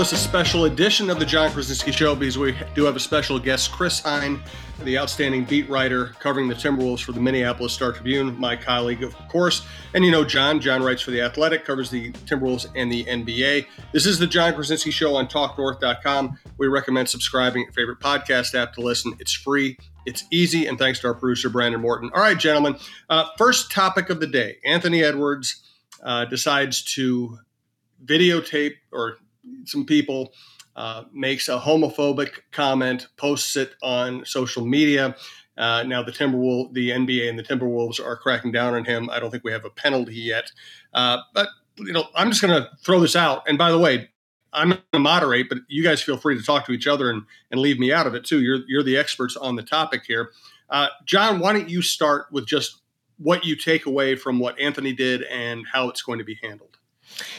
This a special edition of the Jon Krawczynski Show because we do have a special guest, Chris Hine, the outstanding beat writer covering the Timberwolves for the Minneapolis Star Tribune, my colleague, of course. And you know Jon. Jon writes for The Athletic, covers the Timberwolves and the NBA. This is the Jon Krawczynski Show on TalkNorth.com. We recommend subscribing your favorite podcast app to listen. It's free, it's easy, and thanks to our producer, Brandon Morton. All right, gentlemen. Uh, first topic of the day Anthony Edwards uh, decides to videotape or some people uh, makes a homophobic comment, posts it on social media. Uh, now the Timberwolves, the NBA, and the Timberwolves are cracking down on him. I don't think we have a penalty yet, uh, but you know, I'm just going to throw this out. And by the way, I'm going to moderate, but you guys feel free to talk to each other and, and leave me out of it too. You're you're the experts on the topic here. Uh, Jon, why don't you start with just what you take away from what Anthony did and how it's going to be handled?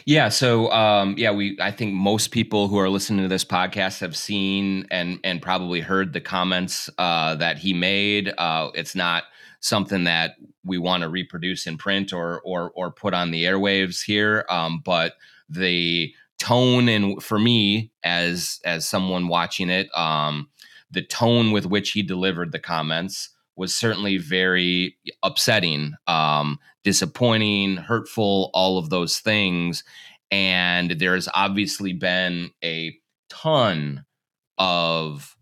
Yeah. So, um, yeah, we. I think most people who are listening to this podcast have seen and and probably heard the comments uh, that he made. Uh, it's not something that we want to reproduce in print or or or put on the airwaves here. Um, but the tone and for me as as someone watching it, um, the tone with which he delivered the comments was certainly very upsetting, um, disappointing, hurtful, all of those things. And there's obviously been a ton of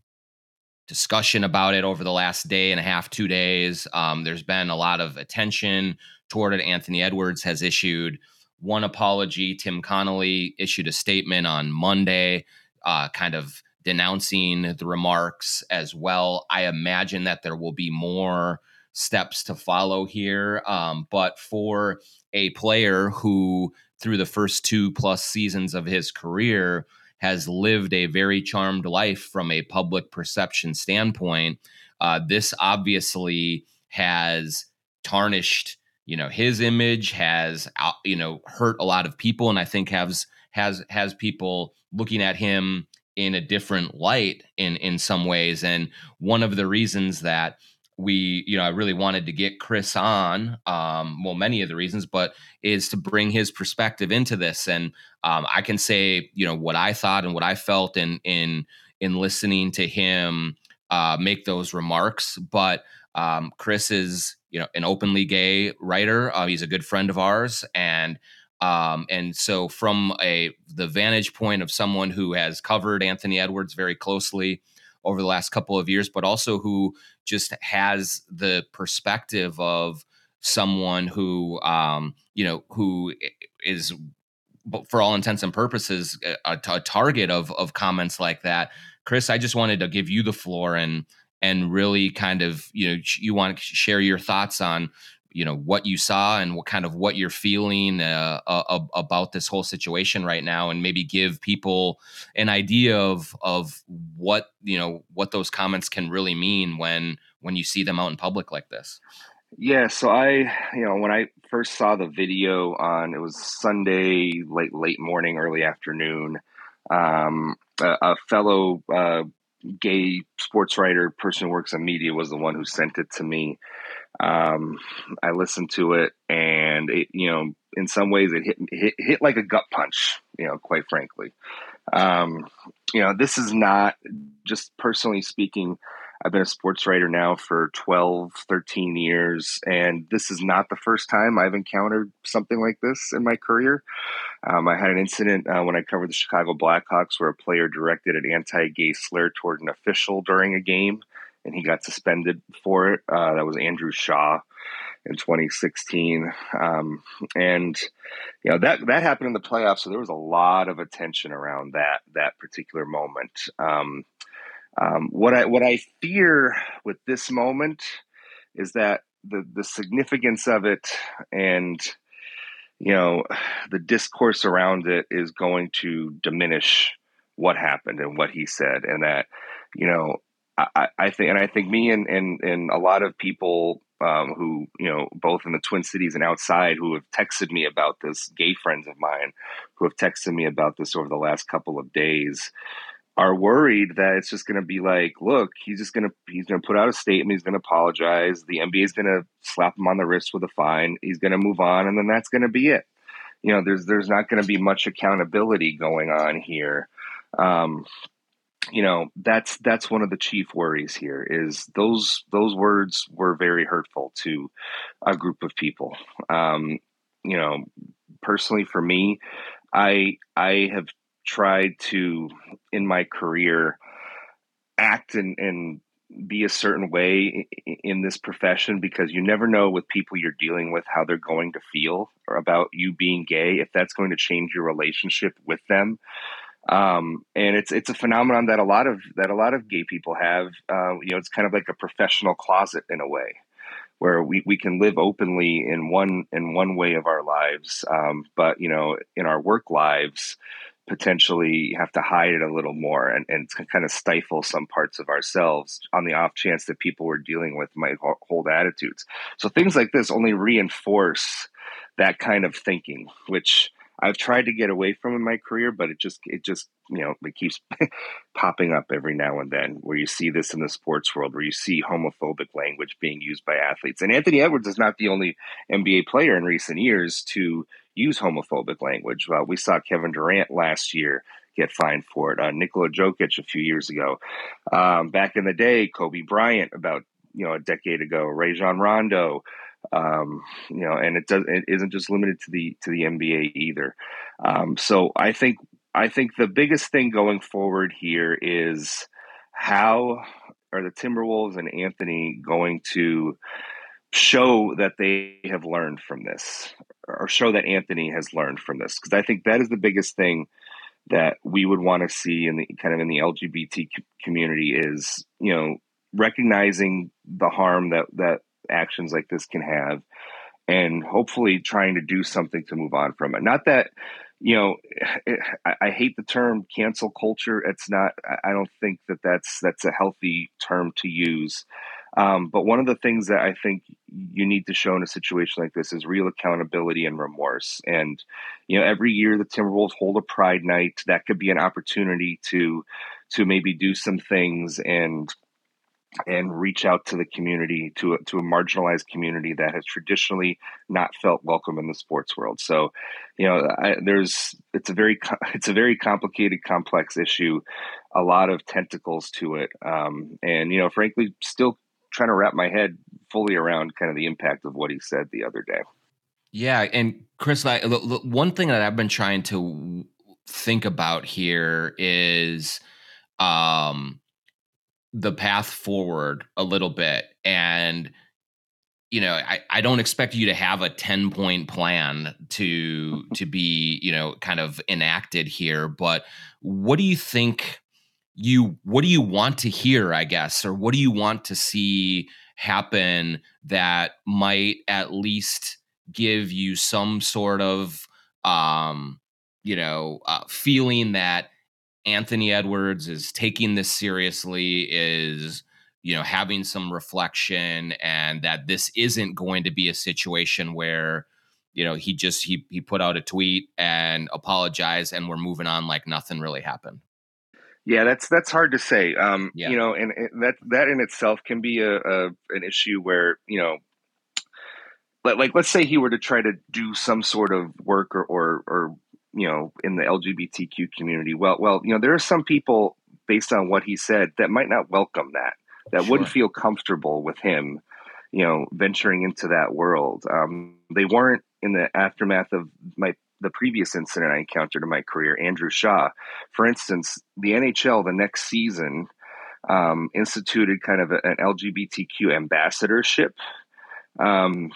discussion about it over the last day and a half, two days. Um, there's been a lot of attention toward it. Anthony Edwards has issued one apology. Tim Connelly issued a statement on Monday, uh, kind of denouncing the remarks as well. I imagine that there will be more steps to follow here. Um, but for a player who, through the first two plus seasons of his career, has lived a very charmed life from a public perception standpoint, uh, this obviously has tarnished you know his image has you know hurt a lot of people and i think has has has people looking at him in a different light in in some ways. And one of the reasons that we you know i really wanted to get chris on um well many of the reasons but is to bring his perspective into this. And um i can say you know what i thought and what i felt in in in listening to him uh make those remarks. But um chris is you know an openly gay writer. Uh, he's a good friend of ours. And um, and so, from a the vantage point of someone who has covered Anthony Edwards very closely over the last couple of years, but also who just has the perspective of someone who, um, you know, who is, for all intents and purposes, a, a target of of comments like that. Chris, I just wanted to give you the floor and and really kind of you know you want to share your thoughts on you know what you saw and what kind of what you're feeling uh, uh, about this whole situation right now and maybe give people an idea of of what you know what those comments can really mean when when you see them out in public like this? Yeah so i you know when i first saw the video on it was sunday late late morning early afternoon um, a, a, fellow uh, gay sports writer person who works in media was the one who sent it to me um, I listened to it, and it, you know, in some ways, it hit, hit hit like a gut punch. You know, quite frankly, um, you know, this is not just personally speaking. I've been a sports writer now for 12, 13 years, and this is not the first time I've encountered something like this in my career. Um, I had an incident uh, when I covered the Chicago Blackhawks where a player directed an anti gay slur toward an official during a game and he got suspended for it. Uh, that was Andrew Shaw in 2016, um, and you know that that happened in the playoffs. So there was a lot of attention around that that particular moment. Um, um, what I what I fear with this moment is that the the significance of it and you know the discourse around it is going to diminish what happened and what he said and that you know I, I think, and I think me and, and, and a lot of people um, who, you know, both in the Twin Cities and outside who have texted me about this, gay friends of mine who have texted me about this over the last couple of days, are worried that it's just going to be like, look, he's just going to he's going to put out a statement, he's going to apologize, the NBA is going to slap him on the wrist with a fine, he's going to move on, and then that's going to be it. you know, there's there's not going to be much accountability going on here. Um, you know, that's that's one of the chief worries here. Is those those words were very hurtful to a group of people. Um, you know, personally for me, I I have tried to in my career act and, and be a certain way in this profession because you never know with people you're dealing with how they're going to feel about you being gay if that's going to change your relationship with them um, and it's it's a phenomenon that a lot of that a lot of gay people have uh, you know it's kind of like a professional closet in a way where we, we can live openly in one in one way of our lives um, but you know in our work lives potentially have to hide it a little more and, and kind of stifle some parts of ourselves on the off chance that people we're dealing with might hold attitudes. So things like this only reinforce that kind of thinking, which I've tried to get away from in my career, but it just it just you know it keeps popping up every now and then where you see this in the sports world where you see homophobic language being used by athletes. And Anthony Edwards is not the only NBA player in recent years to use homophobic language. Well, we saw Kevin Durant last year get fined for it. Uh, Nikola Jokic a few years ago. Um, back in the day, Kobe Bryant about you know a decade ago. Rajon Rondo. Um, you know, and it does it isn't just limited to the to the NBA either. Um, so I think I think the biggest thing going forward here is how are the Timberwolves and Anthony going to show that they have learned from this or show that Anthony has learned from this because I think that is the biggest thing that we would want to see in the kind of in the LGBT community is you know recognizing the harm that that actions like this can have and hopefully trying to do something to move on from it not that you know I, hate the term cancel culture it's not i don't think that that's that's a healthy term to use um, but one of the things that I think you need to show in a situation like this is real accountability and remorse. And you know, every year the Timberwolves hold a Pride Night. That could be an opportunity to to maybe do some things and and reach out to the community to a, to a marginalized community that has traditionally not felt welcome in the sports world. So, you know, I, there's it's a very it's a very complicated, complex issue, a lot of tentacles to it, um, and you know, frankly, still trying to wrap my head fully around kind of the impact of what he said the other day. Yeah, and Chris, like one thing that I've been trying to think about here is um the path forward a little bit and you know I, I don't expect you to have a 10 point plan to to be you know kind of enacted here but what do you think you what do you want to hear i guess or what do you want to see happen that might at least give you some sort of um you know uh, feeling that anthony edwards is taking this seriously is you know having some reflection and that this isn't going to be a situation where you know he just he he put out a tweet and apologized and we're moving on like nothing really happened yeah, that's that's hard to say. Um, yeah. You know, and, and, that that in itself can be a, a an issue where you know, like, like let's say he were to try to do some sort of work or, or or you know in the LGBTQ community. Well, well, you know, there are some people based on what he said that might not welcome that, that sure. wouldn't feel comfortable with him, you know, venturing into that world. Um, they weren't in the aftermath of my the previous incident I encountered in my career, Andrew Shaw. For instance, the NHL the next season um, instituted kind of a, an LGBTQ ambassadorship um,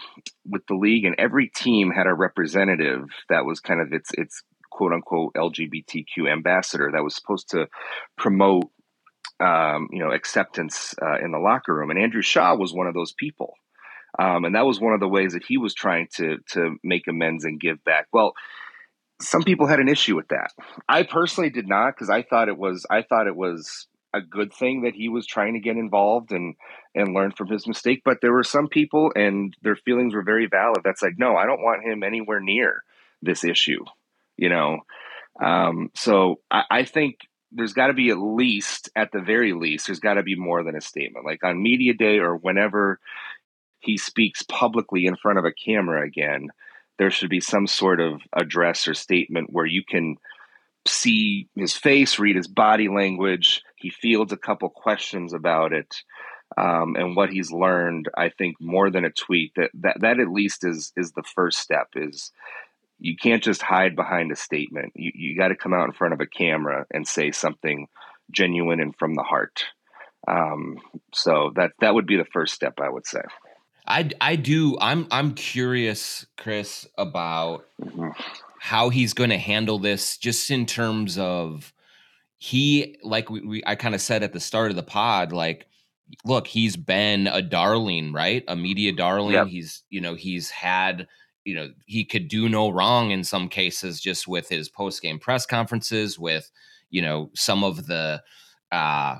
with the league, and every team had a representative that was kind of its its quote unquote LGBTQ ambassador that was supposed to promote um, you know acceptance uh, in the locker room, and Andrew Shaw was one of those people. Um, and that was one of the ways that he was trying to to make amends and give back. Well, some people had an issue with that. I personally did not because I thought it was I thought it was a good thing that he was trying to get involved and and learn from his mistake. But there were some people and their feelings were very valid. That's like, no, I don't want him anywhere near this issue. You know, um, so I, I think there's got to be at least, at the very least, there's got to be more than a statement. Like on media day or whenever he speaks publicly in front of a camera again, there should be some sort of address or statement where you can see his face, read his body language. He fields a couple questions about it. Um, and what he's learned, I think more than a tweet that, that that at least is is the first step is you can't just hide behind a statement. You, you got to come out in front of a camera and say something genuine and from the heart. Um, so that that would be the first step, I would say. I I do. I'm I'm curious, Chris, about mm-hmm. How he's going to handle this, just in terms of he, like we, we I kind of said at the start of the pod, like look, he's been a darling, right? A media darling. Yep. He's, you know, he's had you know he could do no wrong in some cases just with his post game press conferences with you know some of the uh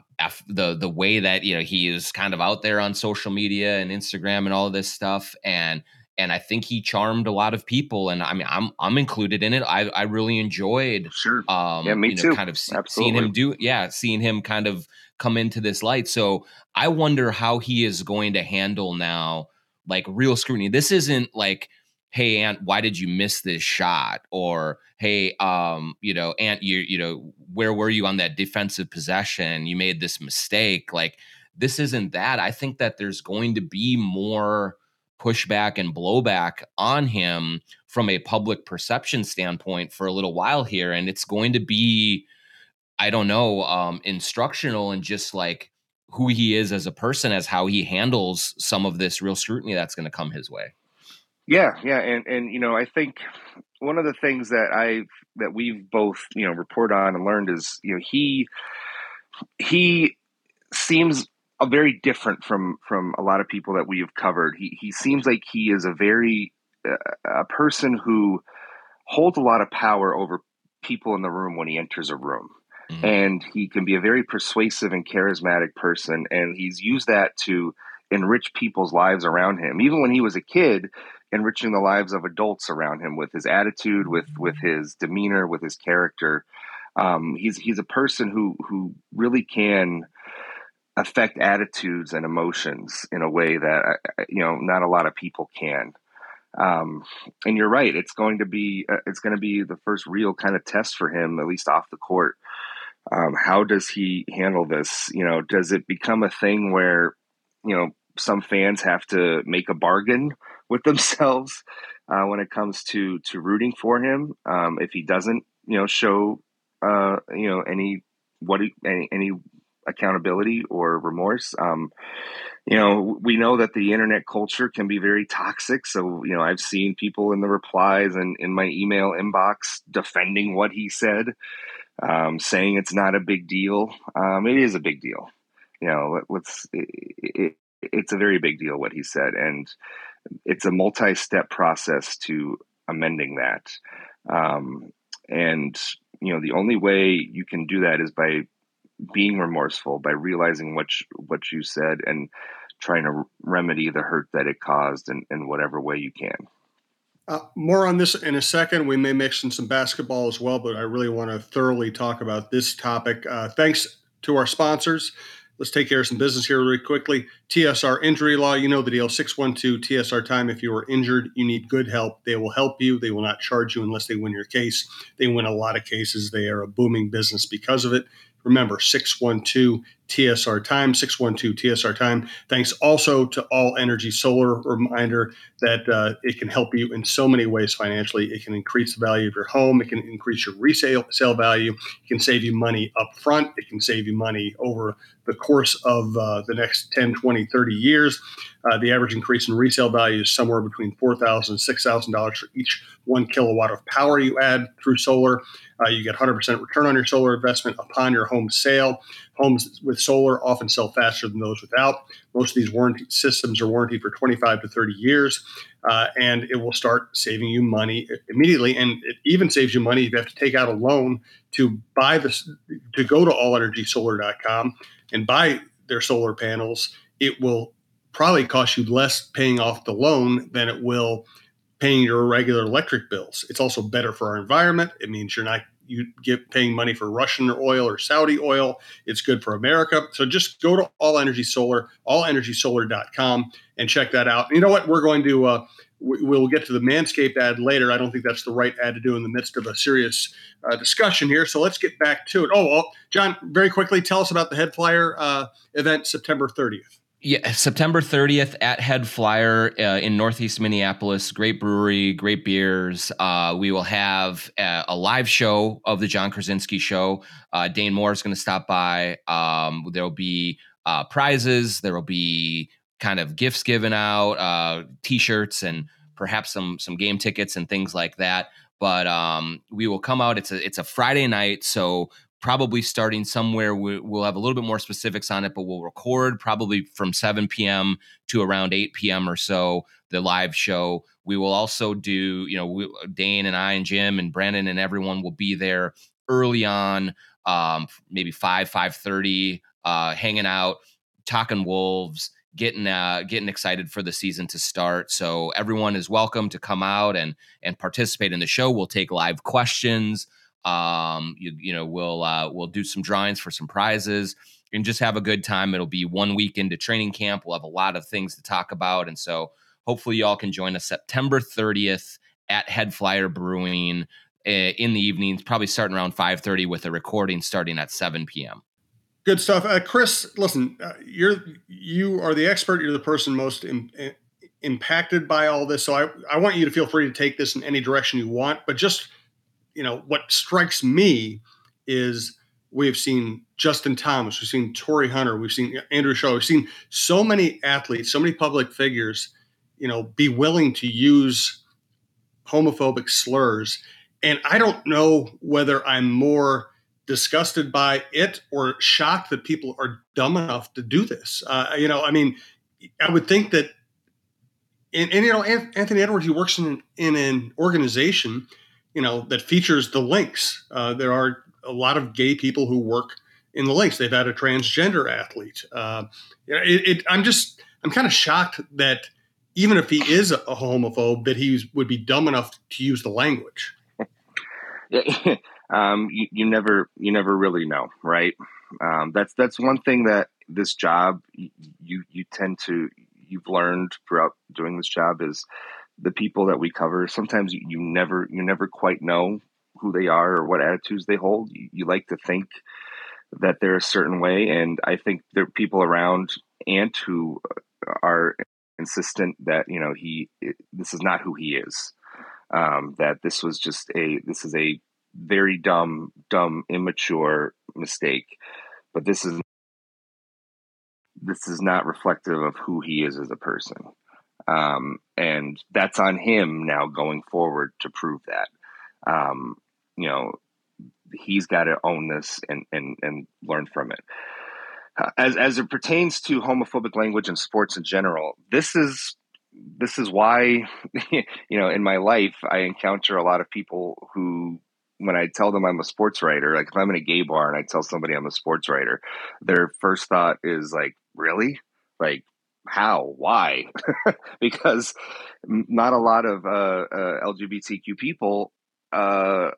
the the way that you know he is kind of out there on social media and Instagram and all of this stuff and and I think he charmed a lot of people and I mean I'm I'm included in it. I I really enjoyed sure. um yeah me you know, too. kind of see, seeing him do yeah seeing him kind of come into this light. So I wonder how he is going to handle now like real scrutiny. This isn't like hey Ant why did you miss this shot? or hey um you know Ant you you know where were you on that defensive possession? You made this mistake. Like this isn't that. I think that there's going to be more pushback and blowback on him from a public perception standpoint for a little while here and it's going to be i don't know um instructional and just like who he is as a person as how he handles some of this real scrutiny that's going to come his way. Yeah, yeah, and and you know, I think one of the things that I that we've both you know report on and learned is you know he he seems very different from from a lot of people that we have covered. He he seems like he is a very uh, a person who holds a lot of power over people in the room when he enters a room. Mm-hmm. And he can be a very persuasive and charismatic person. And he's used that to enrich people's lives around him. Even when he was a kid, enriching the lives of adults around him with his attitude, with with his demeanor, with his character. Um, he's he's a person who who really can affect attitudes and emotions in a way that you know not a lot of people can. Um, and you're right; it's going to be uh, it's going to be the first real kind of test for him, at least off the court. Um, how does he handle this? You know, does it become a thing where you know some fans have to make a bargain with themselves uh, when it comes to to rooting for him. Um, if he doesn't, you know, show uh, you know any what he, any any accountability or remorse. Um, you know, we know that the internet culture can be very toxic. So, you know, I've seen people in the replies and in my email inbox defending what he said, um, saying it's not a big deal. Um, it is a big deal. You know, let, us it, it, it's a very big deal what he said. And it's a multi-step process to amending that um, and you know the only way you can do that is by being remorseful by realizing what you, what you said and trying to remedy the hurt that it caused in, in whatever way you can uh, more on this in a second. We may mix in some basketball as well, but I really want to thoroughly talk about this topic. Uh, thanks to our sponsors. Let's take care of some business here really quickly. TSR Injury Law, you know the deal 612 TSR time. If you are injured, you need good help. They will help you. They will not charge you unless they win your case. They win a lot of cases. They are a booming business because of it. Remember, 612 TSR time, 612 TSR time. Thanks also to All Energy Solar. Reminder that uh, it can help you in so many ways financially. It can increase the value of your home, it can increase your resale sale value, it can save you money up front, it can save you money over the course of uh, the next 10, 20, 30 years. Uh, the average increase in resale value is somewhere between $4,000 and $6,000 for each one kilowatt of power you add through solar. Uh, you get 100% return on your solar investment upon your home sale. Homes with solar often sell faster than those without. Most of these warranty systems are warranted for 25 to 30 years, uh, and it will start saving you money immediately. And it even saves you money if you have to take out a loan to buy this, to go to allenergysolar.com and buy their solar panels. It will probably cost you less paying off the loan than it will paying your regular electric bills. It's also better for our environment. It means you're not you get paying money for Russian oil or Saudi oil. It's good for America. So just go to All Energy Solar, allenergysolar.com, and check that out. And you know what? We're going to uh, we'll get to the Manscaped ad later. I don't think that's the right ad to do in the midst of a serious uh, discussion here. So let's get back to it. Oh, well, Jon, very quickly, tell us about the HeadFlyer uh, event September 30th. Yeah, September 30th at HeadFlyer uh, in Northeast Minneapolis. Great brewery, great beers. Uh, we will have a, a, live show of the Jon Krawczynski show. Uh, Dane Moore is going to stop by. Um, there will be uh, prizes. There will be kind of gifts given out, uh, T-shirts, and perhaps some some game tickets and things like that. But um, we will come out. It's a it's a Friday night, so probably starting somewhere. We, will have a little bit more specifics on it, but we'll record probably from 7 p.m. to around 8 p.m. or so, the live show. We will also do, you know, we, Dane and I and Jim and Brandon and everyone will be there early on, um, maybe 5, 5.30, uh, hanging out, talking Wolves, getting uh, getting excited for the season to start. So everyone is welcome to come out and and participate in the show. We'll take live questions. Um, you, you know, we'll uh, we'll do some drawings for some prizes and just have a good time. It'll be one week into training camp. We'll have a lot of things to talk about, and so hopefully y'all can join us September 30th at HeadFlyer Brewing eh, in the evenings, probably starting around 5:30 with a recording starting at 7 p.m. Good stuff, uh, Chris. Listen, uh, you're you are the expert. You're the person most eh, impacted by all this. So I I want you to feel free to take this in any direction you want, but just you know, what strikes me is we've seen Justin Thomas, we've seen Torii Hunter, we've seen Andrew Shaw, we've seen so many athletes, so many public figures, you know, be willing to use homophobic slurs. And I don't know whether I'm more disgusted by it or shocked that people are dumb enough to do this. Uh, you know, I mean, I would think that, and, and you know, Anthony Edwards, he works in, in an organization you know that features the Lynx. Uh, there are a lot of gay people who work in the Lynx. They've had a transgender athlete. Uh, it, it, I'm just I'm kind of shocked that even if he is a, homophobe, that he would be dumb enough to use the language. um, you, you, never you never really know, right? Um, that's that's one thing that this job you you tend to you've learned throughout doing this job is the people that we cover sometimes you, never you never quite know who they are or what attitudes they hold. You, you, like to think that they're a certain way and i think there are people around ant who are insistent that you know he this is not who he is. Um, that this was just a this is a very dumb dumb immature mistake. But this is this is not reflective of who he is as a person um, and that's on him now going forward to prove that. Um, you know, he's got to own this and, and, and learn from it. Uh, as, as it pertains to homophobic language in sports in general, this is this is why you know in my life I encounter a lot of people who when I tell them I'm a sports writer, like if I'm in a gay bar and I tell somebody I'm a sports writer, their first thought is like, "Really? Like how why? Because not a lot of uh, uh, lgbtq people uh,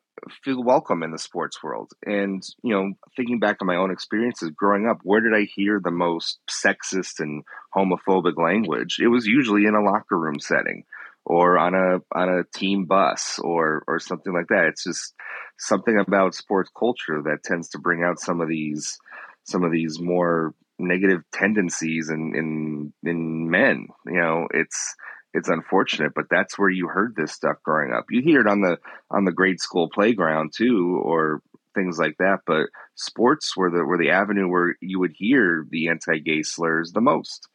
feel welcome in the sports world. And you know thinking back on my own experiences growing up where did i hear the most sexist and homophobic language? It was usually in a locker room setting or on a on a team bus or or something like that. It's just something about sports culture that tends to bring out some of these some of these more negative tendencies in in in men. You know, it's it's unfortunate, but that's where you heard this stuff growing up. You hear it on the on the grade school playground too, or things like that. But sports were the were the avenue where you would hear the anti-gay slurs the most.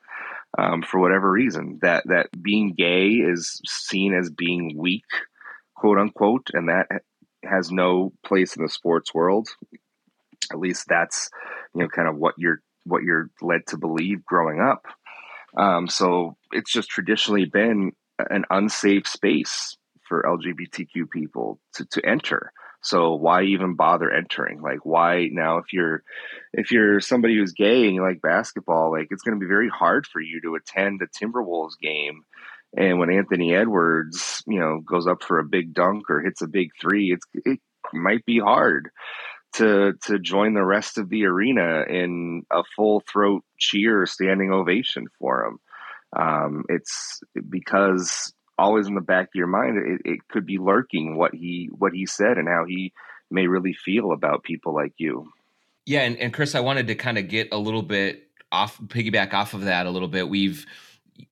Um, for whatever reason, that that being gay is seen as being weak, quote unquote, and that has no place in the sports world. At least that's you know kind of what you're what you're led to believe growing up. Um, so it's just traditionally been an unsafe space for LGBTQ people to, to enter. So why even bother entering? Like why now if you're if you're somebody who's gay and you like basketball, like it's going to be very hard for you to attend a Timberwolves game and when Anthony Edwards, you know, goes up for a big dunk or hits a big 3, it's it might be hard to to join the rest of the arena in a full throat cheer, standing ovation for him. Um, it's because always in the back of your mind, it, it could be lurking what he what he said and how he may really feel about people like you. Yeah, and, and Chris, I wanted to kind of get a little bit off piggyback off of that a little bit. We've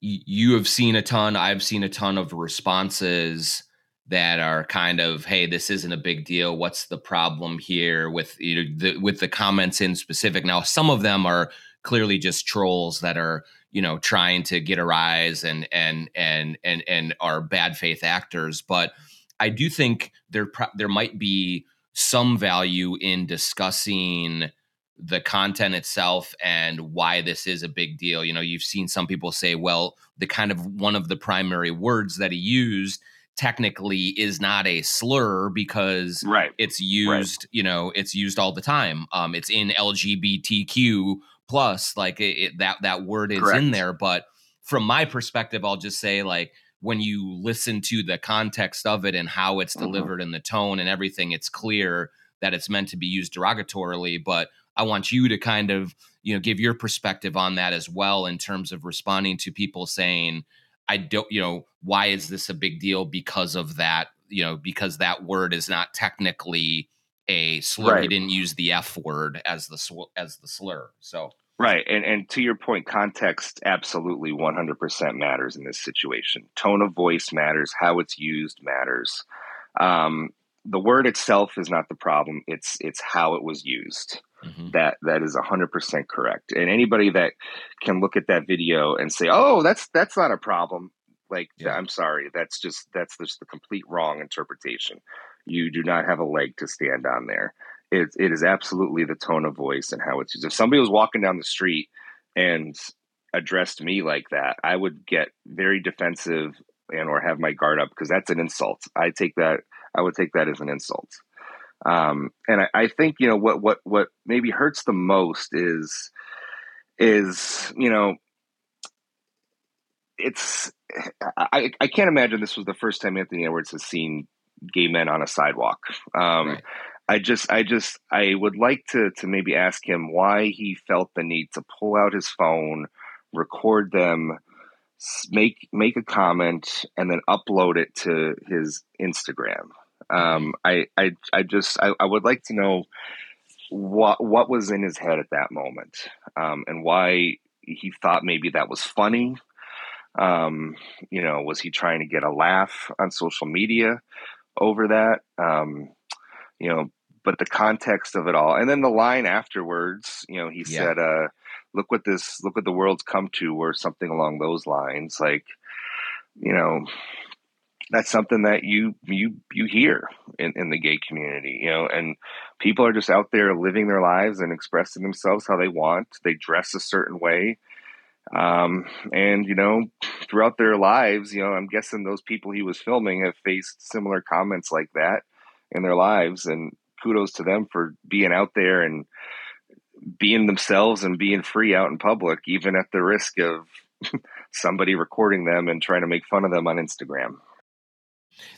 you have seen a ton, I've seen a ton of responses that are kind of hey this isn't a big deal. What's the problem here with you know the, with the comments in specific? Now some of them are clearly just trolls that are you know trying to get a rise and and and and and are bad faith actors but i do think there there might be some value in discussing the content itself and why this is a big deal. You know you've seen some people say well the kind of one of the primary words that he used technically is not a slur because right. it's used, right. you know, it's used all the time. Um, it's in LGBTQ plus, like it, it, that that word is Correct. in there. But from my perspective, I'll just say like when you listen to the context of it and how it's mm-hmm. delivered mm-hmm. and the tone and everything, it's clear that it's meant to be used derogatorily. But I want you to kind of, you know, give your perspective on that as well in terms of responding to people saying, I don't, you know, why is this a big deal because of that? You know, because that word is not technically a slur. Right. He didn't use the F word as the sw- as the slur. So right, and and to your point, context absolutely one hundred percent matters in this situation. Tone of voice matters. How it's used matters. Um, the word itself is not the problem. It's it's how it was used. Mm-hmm. That that is hundred percent correct. And anybody that can look at that video and say, "Oh, that's that's not a problem," like yeah. I'm sorry, that's just that's just the complete wrong interpretation. You do not have a leg to stand on there. It it is absolutely the tone of voice and how it's used. If somebody was walking down the street and addressed me like that, I would get very defensive and or have my guard up because that's an insult. I take that I would take that as an insult. Um, and I, I, think you know what what what maybe hurts the most is is you know it's I, I can't imagine this was the first time Anthony Edwards has seen gay men on a sidewalk. Um, right. I just I just I would like to to maybe ask him why he felt the need to pull out his phone, record them, make make a comment, and then upload it to his Instagram. Um, I, I, I just, I, I, would like to know what, what was in his head at that moment, um, and why he thought maybe that was funny. Um, you know, was he trying to get a laugh on social media over that? Um, you know, but the context of it all, and then the line afterwards, you know, he yeah. said, uh, "Look what this, look what the world's come to," or something along those lines. Like, you know, that's something that you you you hear in, in the gay community you know and people are just out there living their lives and expressing themselves how they want. They dress a certain way. Um, and you know throughout their lives you know i'm guessing those people he was filming have faced similar comments like that in their lives. And kudos to them for being out there and being themselves and being free out in public even at the risk of somebody recording them and trying to make fun of them on instagram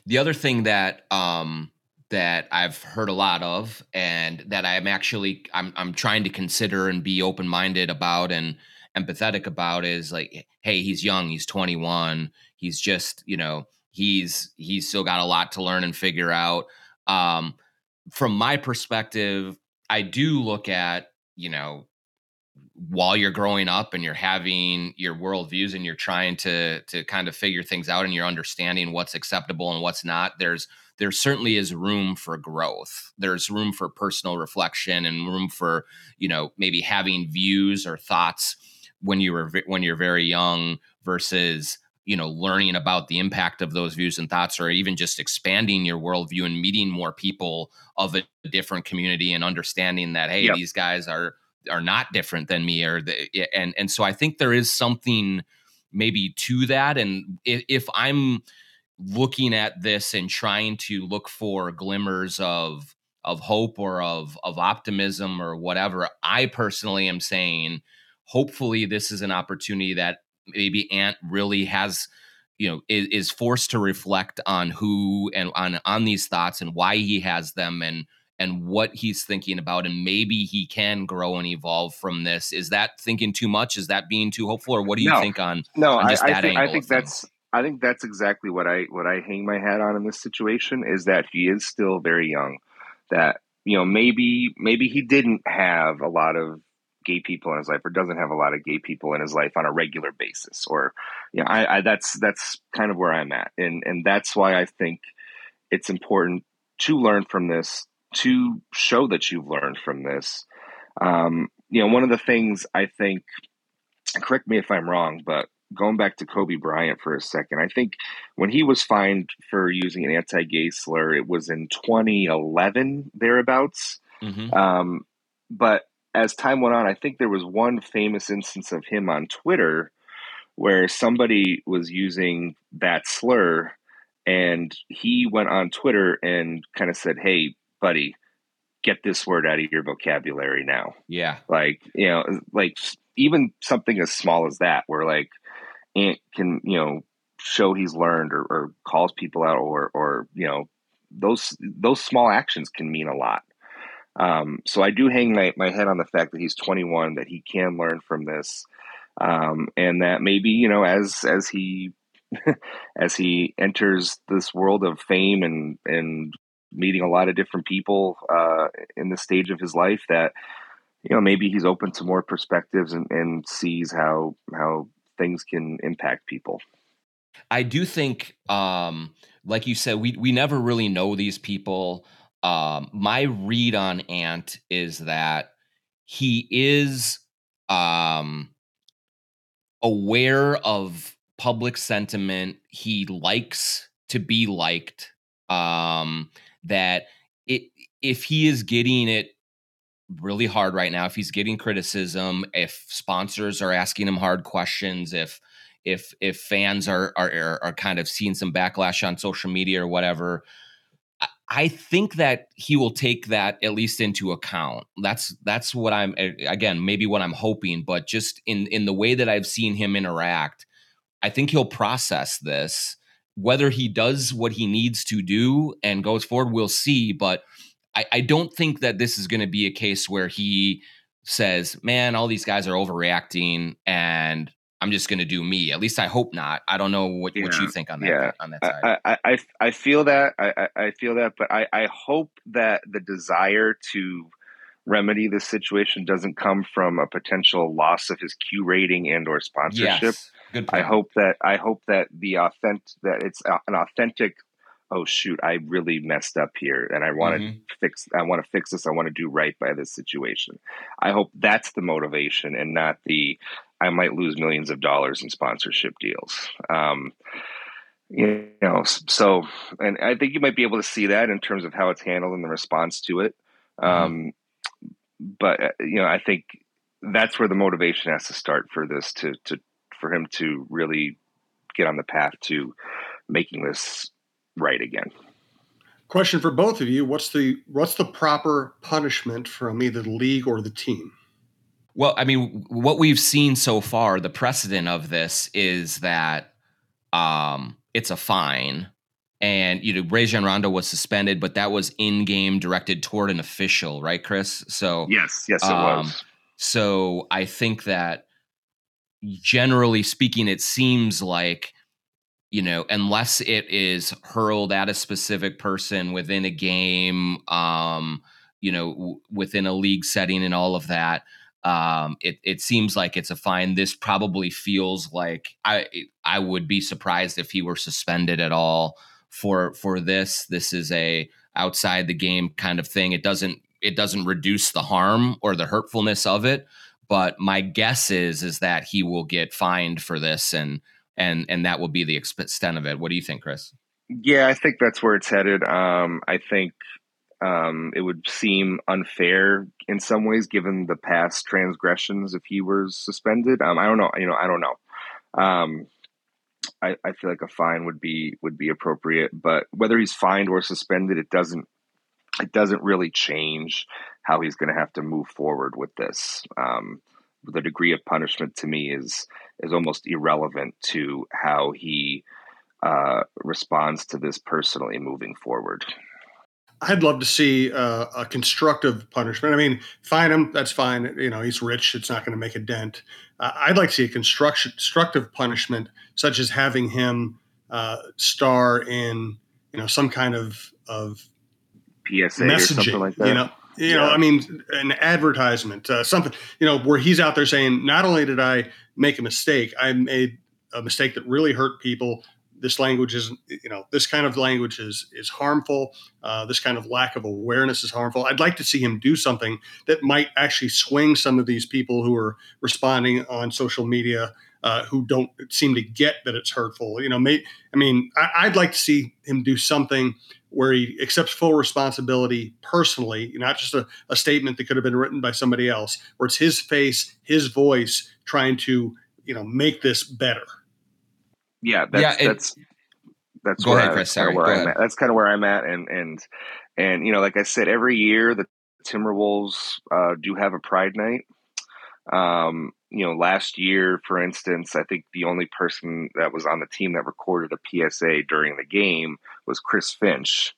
the other thing that um, that I've heard a lot of, and that I'm actually I'm I'm trying to consider and be open minded about and empathetic about is like, hey, he's young, he's 21, he's just you know he's he's still got a lot to learn and figure out. Um, from my perspective, I do look at you know while you're growing up and you're having your worldviews and you're trying to to kind of figure things out and you're understanding what's acceptable and what's not there's there certainly is room for growth there's room for personal reflection and room for you know maybe having views or thoughts when you were when you're very young versus you know learning about the impact of those views and thoughts or even just expanding your worldview and meeting more people of a different community and understanding that hey yep. these guys are are not different than me or the, and and so I think there is something maybe to that and if, if I'm looking at this and trying to look for glimmers of of hope or of of optimism or whatever I personally am saying hopefully this is an opportunity that maybe Ant really has you know is, is forced to reflect on who and on on these thoughts and why he has them and and what he's thinking about and maybe he can grow and evolve from this. Is that thinking too much? Is that being too hopeful? Or what do you no, think on no on I, I, think, I think that's I think that's exactly what I what I hang my hat on in this situation is that he is still very young. That you know maybe maybe he didn't have a lot of gay people in his life or doesn't have a lot of gay people in his life on a regular basis or you know I, I that's that's kind of where I'm at. And and that's why I think it's important to learn from this to show that you've learned from this um, you know one of the things I think correct me if I'm wrong but going back to Kobe Bryant for a second, I think when he was fined for using an anti-gay slur, it was in 2011 thereabouts. Mm-hmm. Um, but as time went on, I think there was one famous instance of him on Twitter where somebody was using that slur, and he went on Twitter and kind of said, "Hey, buddy." Get this word out of your vocabulary now. Yeah. Like, you know, like even something as small as that, where like Ant can you know show he's learned or, or calls people out or or you know those those small actions can mean a lot. Um, so I do hang my, my head on the fact that he's 21, that he can learn from this, um, and that maybe you know as as he as he enters this world of fame and and meeting a lot of different people uh, in the stage of his life, that you know maybe he's open to more perspectives and, and sees how how things can impact people. I do think, um, like you said, we we never really know these people. Um, my read on Ant is that he is um, aware of public sentiment. He likes to be liked. Um, that it if he is getting it really hard right now if he's getting criticism if sponsors are asking him hard questions if if if fans are are are kind of seeing some backlash on social media or whatever I think that he will take that at least into account. That's that's what I'm again maybe what I'm hoping, but just in in the way that I've seen him interact, I think he'll process this. Whether he does what he needs to do and goes forward, we'll see. But I, I don't think that this is going to be a case where he says, "Man, all these guys are overreacting," and I'm just going to do me. At least I hope not. I don't know what, yeah. what you think on that yeah. on that side. I, I, I feel that I, I feel that, but I, I hope that the desire to remedy this situation doesn't come from a potential loss of his Q rating and or sponsorship. Yes. Good point. I hope that I hope that the authentic that it's an authentic oh shoot, I really messed up here and I want to mm-hmm. fix I want to fix this. I want to do right by this situation. I hope that's the motivation and not the I might lose millions of dollars in sponsorship deals. Um, you know, so and I think you might be able to see that in terms of how it's handled and the response to it. Mm-hmm. Um, but uh, you know, I think that's where the motivation has to start for this to to for him to really get on the path to making this right again. Question for both of you: What's the what's the proper punishment from either the league or the team? Well, I mean, what we've seen so far, the precedent of this is that um, it's a fine, and you know, Rajon Rondo was suspended, but that was in game directed toward an official, right, Chris? So yes, yes, it um, was. So I think that generally speaking, it seems like you know, unless it is hurled at a specific person within a game, um, you know, w- within a league setting and all of that, um, it it seems like it's a fine. This probably feels like I I would be surprised if he were suspended at all for for this. This is a outside the game kind of thing. It doesn't it doesn't reduce the harm or the hurtfulness of it, but my guess is is that he will get fined for this and and and that will be the extent of it. What do you think, Chris? Yeah, I think that's where it's headed. Um, I think um, it would seem unfair in some ways, given the past transgressions, if he was suspended. Um, I don't know. You know, I don't know. Um, I, I feel like a fine would be would be appropriate, but whether he's fined or suspended, it doesn't it doesn't really change how he's going to have to move forward with this. Um, the degree of punishment to me is is almost irrelevant to how he uh, responds to this personally moving forward. I'd love to see uh, a constructive punishment. I mean, fine him, that's fine. You know, he's rich; it's not going to make a dent. Uh, I'd like to see a constructive punishment, such as having him uh, star in you know some kind of of PSA messaging, or something like that. You know, you yeah. know, I mean, an advertisement, uh, something, you know, where he's out there saying, not only did I make a mistake, I made a mistake that really hurt people. This language is, you know, this kind of language is is harmful. Uh, this kind of lack of awareness is harmful. I'd like to see him do something that might actually swing some of these people who are responding on social media uh, who don't seem to get that it's hurtful. You know, may, I mean, I, would like to see him do something where he accepts full responsibility personally, not just a, a, statement that could have been written by somebody else, where it's his face, his voice trying to, you know, make this better. Yeah, that's yeah, that's that's go ahead, Chris. Sorry, where I'm at. That's kind of where I'm at, and and and you know, like I said, every year the Timberwolves uh, do have a Pride Night. Um, you know, last year, for instance, I think the only person that was on the team that recorded a PSA during the game was Chris Finch.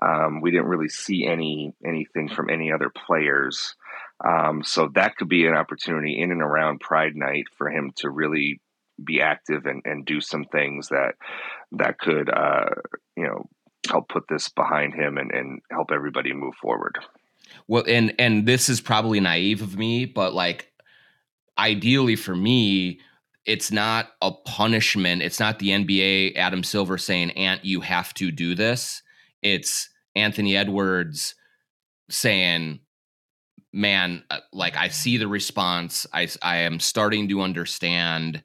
Um, we didn't really see any anything from any other players, um, so that could be an opportunity in and around Pride Night for him to really be active and, and do some things that that could uh, you know help put this behind him and, and help everybody move forward. Well, and and this is probably naive of me, but like ideally for me, it's not a punishment. It's not the NBA Adam Silver saying, Ant, you have to do this. It's Anthony Edwards saying, man, uh, like I see the response. I, I am starting to understand,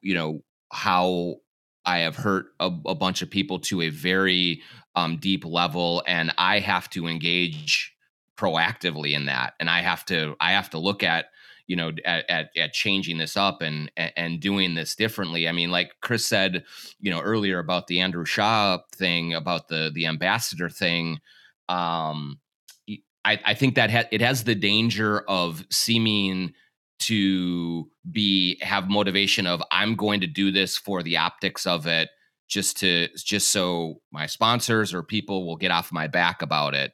you know, how I have hurt a, a bunch of people to a very um, deep level, and I have to engage proactively in that. And I have to, I have to look at you know at, at, at, changing this up and and doing this differently. I mean like chris said you know earlier about the andrew shaw thing about the the ambassador thing um i i think that ha- it has the danger of seeming to be have motivation of i'm going to do this for the optics of it just to just so my sponsors or people will get off my back about it.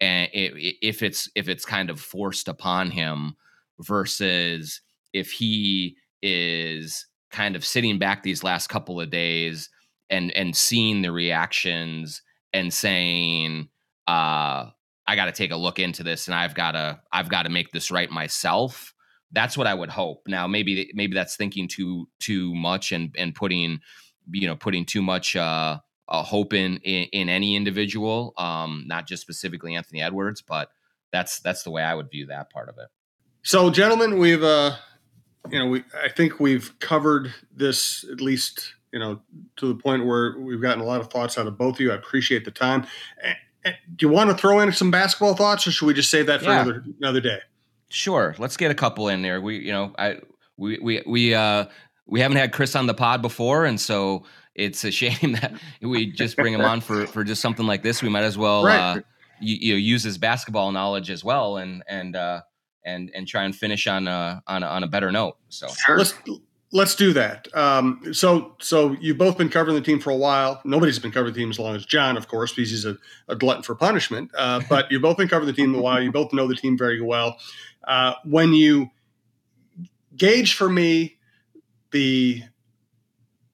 And if it's if it's kind of forced upon him versus if he is kind of sitting back these last couple of days and and seeing the reactions and saying uh I got to take a look into this and I've got to I've got to make this right myself that's what I would hope. Now maybe maybe that's thinking too too much and and putting you know putting too much uh, uh hope in, in, in any individual um not just specifically Anthony Edwards but that's that's the way I would view that part of it so, gentlemen, we've uh, you know, we I think we've covered this at least you know to the point where we've gotten a lot of thoughts out of both of you. I appreciate the time. Do you want to throw in some basketball thoughts, or should we just save that for yeah. another another day? Sure, let's get a couple in there. We, you know, I we we we uh we haven't had Chris on the pod before, and so it's a shame that we just bring him on for for just something like this. We might as well right. uh, you, you know, use his basketball knowledge as well, and and uh, and and try and finish on a on a, on a better note. So sure. let's let's do that. Um, so so you've both been covering the team for a while. Nobody's been covering the team as long as Jon, of course, because he's a, a glutton for punishment. Uh, but you've both been covering the team a while. You both know the team very well. Uh, when you gauge for me the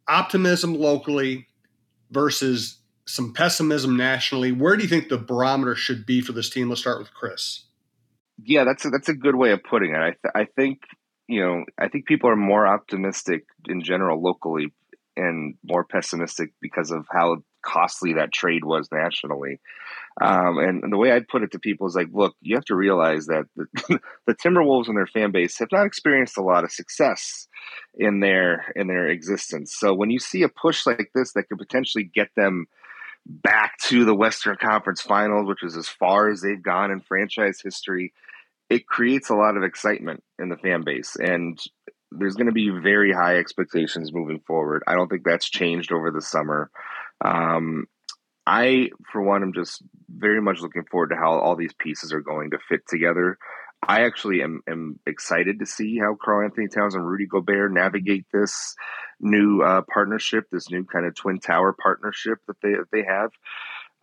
optimism locally versus some pessimism nationally, where do you think the barometer should be for this team? Let's start with Chris. Yeah, that's a, that's a good way of putting it. I th- I think you know I think people are more optimistic in general locally and more pessimistic because of how costly that trade was nationally. Um, and, and, the way I'd put it to people is like, look, you have to realize that the, the Timberwolves and their fan base have not experienced a lot of success in their in their existence. So when you see a push like this that could potentially get them back to the Western Conference Finals, which is as far as they've gone in franchise history, it creates a lot of excitement in the fan base. And there's going to be very high expectations moving forward. I don't think that's changed over the summer. Um, I, for one, am just very much looking forward to how all these pieces are going to fit together. I actually am, am excited to see how Karl-Anthony Towns and Rudy Gobert navigate this new uh, partnership, this new kind of twin tower partnership that they that they have.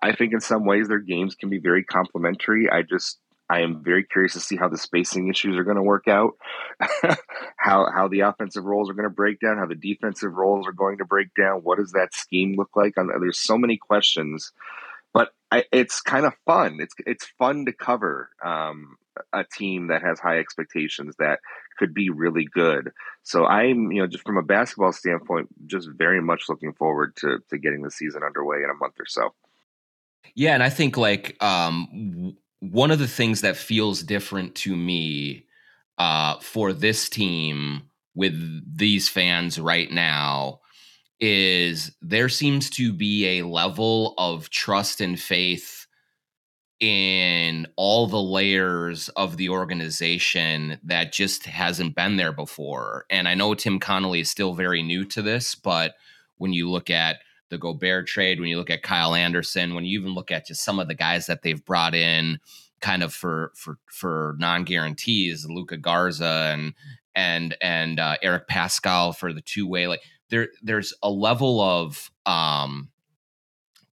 I think in some ways their games can be very complementary. I just I am very curious to see how the spacing issues are going to work out, how how the offensive roles are going to break down, how the defensive roles are going to break down. What does that scheme look like? There's so many questions, but I, it's kind of fun. It's it's fun to cover um, a team that has high expectations that could be really good. So I'm, you know, just from a basketball standpoint, just very much looking forward to to getting the season underway in a month or so. Yeah, and I think like um, one of the things that feels different to me uh, for this team with these fans right now is there seems to be a level of trust and faith in all the layers of the organization that just hasn't been there before. And I know Tim Connelly is still very new to this, but when you look at the Gobert trade, when you look at Kyle Anderson, when you even look at just some of the guys that they've brought in kind of for for for non-guarantees, Luka Garza and and and uh, Eric Paschall for the two-way like there there's a level of um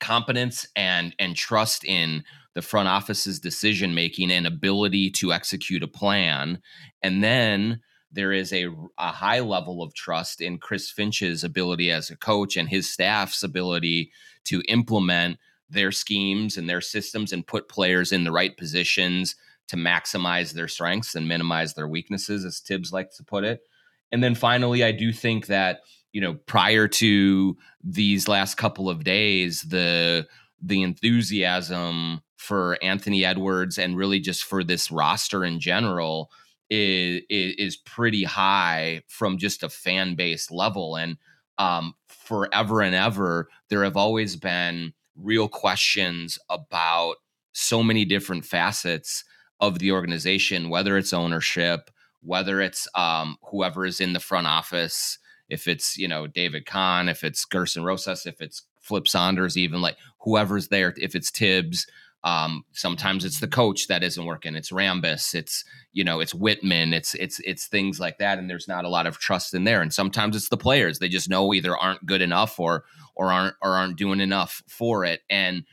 competence and and trust in the front office's decision making and ability to execute a plan. And then there is a, a high level of trust in Chris Finch's ability as a coach and his staff's ability to implement their schemes and their systems and put players in the right positions to maximize their strengths and minimize their weaknesses, as Thibs likes to put it. And then finally, I do think that, you know, prior to these last couple of days, the the enthusiasm for Anthony Edwards and really just for this roster in general is is, pretty high from just a fan base level and um, forever and ever there have always been real questions about so many different facets of the organization whether it's ownership whether it's um, whoever is in the front office if it's you know David Kahn if it's Gersson Rosas if it's Flip Saunders even like whoever's there if it's Thibs um, sometimes it's the coach that isn't working. It's Rambis. It's you know it's Wittman. It's it's it's things like that, and there's not a lot of trust in there. And sometimes it's the players. They just know either aren't good enough or or aren't or aren't doing enough for it. And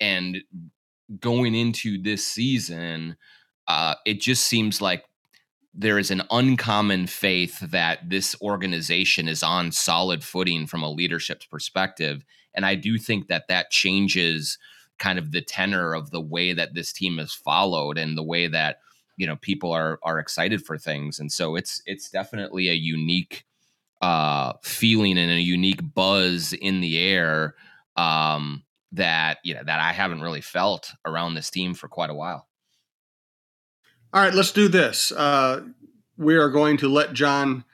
and going into this season, uh, it just seems like there is an uncommon faith that this organization is on solid footing from a leadership perspective. And I do think that that changes kind of the tenor of the way that this team is followed and the way that you know people are are excited for things and so it's it's definitely a unique uh feeling and a unique buzz in the air um that you know that I haven't really felt around this team for quite a while. All right, let's do this. Uh we are going to let Jon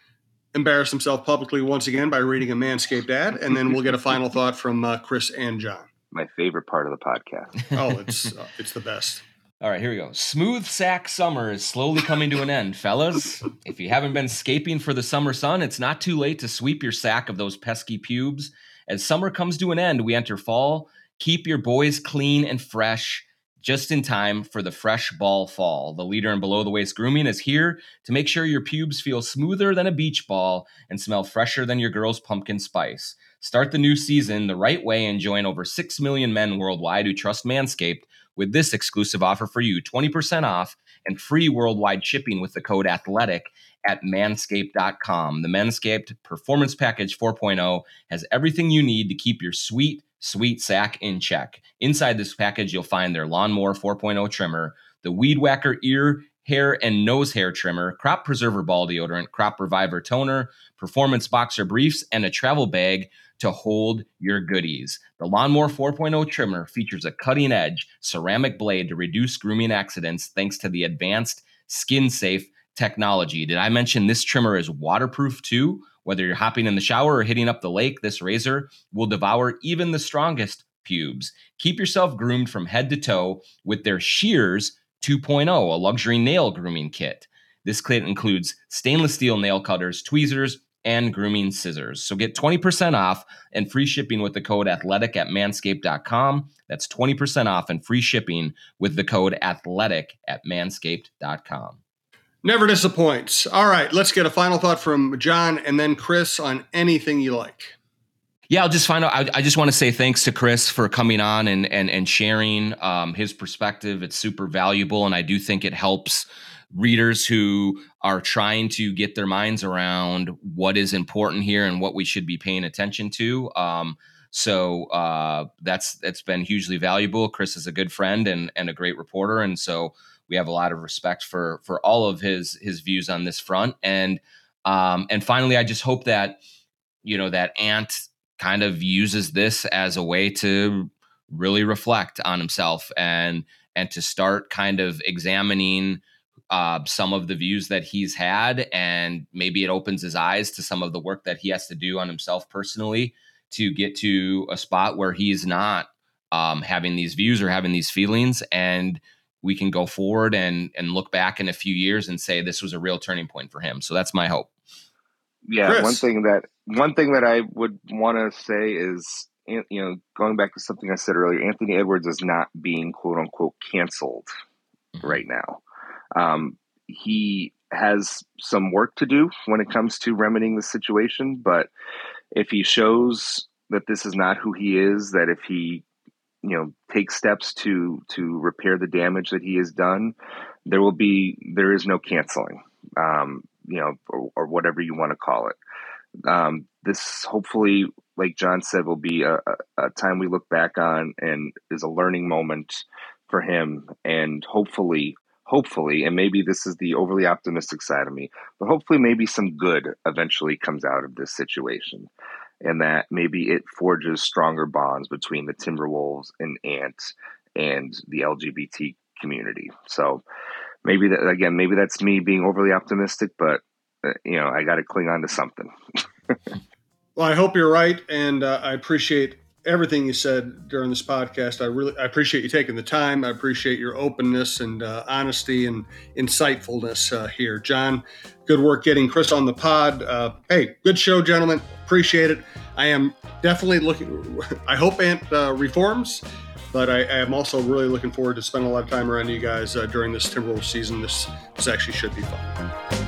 embarrass himself publicly once again by reading a Manscaped ad, and then we'll get a final thought from uh, Chris and Jon my favorite part of the podcast. oh, it's uh, it's the best. All right, here we go. Smooth sack summer is slowly coming to an end, fellas. If you haven't been scaping for the summer sun, it's not too late to sweep your sack of those pesky pubes. As summer comes to an end, we enter fall. Keep your boys clean and fresh just in time for the fresh ball fall. The leader in below the waist grooming is here to make sure your pubes feel smoother than a beach ball and smell fresher than your girl's pumpkin spice. Start the new season the right way and join over 6 million men worldwide who trust Manscaped with this exclusive offer for you 20% off and free worldwide shipping with the code ATHLETIC at manscaped.com. The Manscaped Performance Package 4.0 has everything you need to keep your sweet, sweet sack in check. Inside this package, you'll find their Lawnmower 4.0 trimmer, the Weed Whacker ear, hair, and nose hair trimmer, Crop Preserver ball deodorant, Crop Reviver toner, Performance Boxer briefs, and a travel bag to hold your goodies. The Lawnmower 4.0 trimmer features a cutting edge ceramic blade to reduce grooming accidents thanks to the advanced skin safe technology. Did I mention this trimmer is waterproof too? Whether you're hopping in the shower or hitting up the lake, this razor will devour even the strongest pubes. Keep yourself groomed from head to toe with their Shears 2.0, a luxury nail grooming kit. This kit includes stainless steel nail cutters, tweezers, and grooming scissors. So get 20% off and free shipping with the code athletic at manscaped.com. That's 20% off and free shipping with the code athletic at manscaped.com. Never disappoints. All right, let's get a final thought from Jon and then Chris on anything you like. Yeah, I'll just find out. I, I just want to say thanks to Chris for coming on and and and sharing um, his perspective. It's super valuable, and I do think it helps readers who are trying to get their minds around what is important here and what we should be paying attention to. Um, so uh, that's that's been hugely valuable. Chris is a good friend and and a great reporter, and so we have a lot of respect for for all of his his views on this front. And um, and finally, I just hope that you know that Ant kind of uses this as a way to really reflect on himself and and to start kind of examining uh, some of the views that he's had and maybe it opens his eyes to some of the work that he has to do on himself personally to get to a spot where he's not um, having these views or having these feelings and we can go forward and and look back in a few years and say this was a real turning point for him so that's my hope yeah Chris. one thing that one thing that I would want to say is, you know, going back to something I said earlier, Anthony Edwards is not being quote unquote canceled mm-hmm. right now. Um, he has some work to do when it comes to remedying the situation, but if he shows that this is not who he is, that if he you know take steps to to repair the damage that he has done there will be there is no canceling um, you know or, or whatever you want to call it um, this hopefully, like Jon said, will be a, a, time we look back on and is a learning moment for him. And hopefully, hopefully, and maybe this is the overly optimistic side of me, but hopefully, maybe some good eventually comes out of this situation. And that maybe it forges stronger bonds between the Timberwolves and Ant and the LGBT community. So maybe that, again, maybe that's me being overly optimistic, but uh, you know, I got to cling on to something. well, I hope you're right, and uh, I appreciate everything you said during this podcast. I really I appreciate you taking the time. I appreciate your openness and uh, honesty and insightfulness uh, here, Jon. Good work getting Chris on the pod. Uh, hey, good show, gentlemen. Appreciate it. I am definitely looking. I hope Ant uh, reforms. But I, I, am also really looking forward to spending a lot of time around you guys uh, during this Timberwolves season. This this actually should be fun.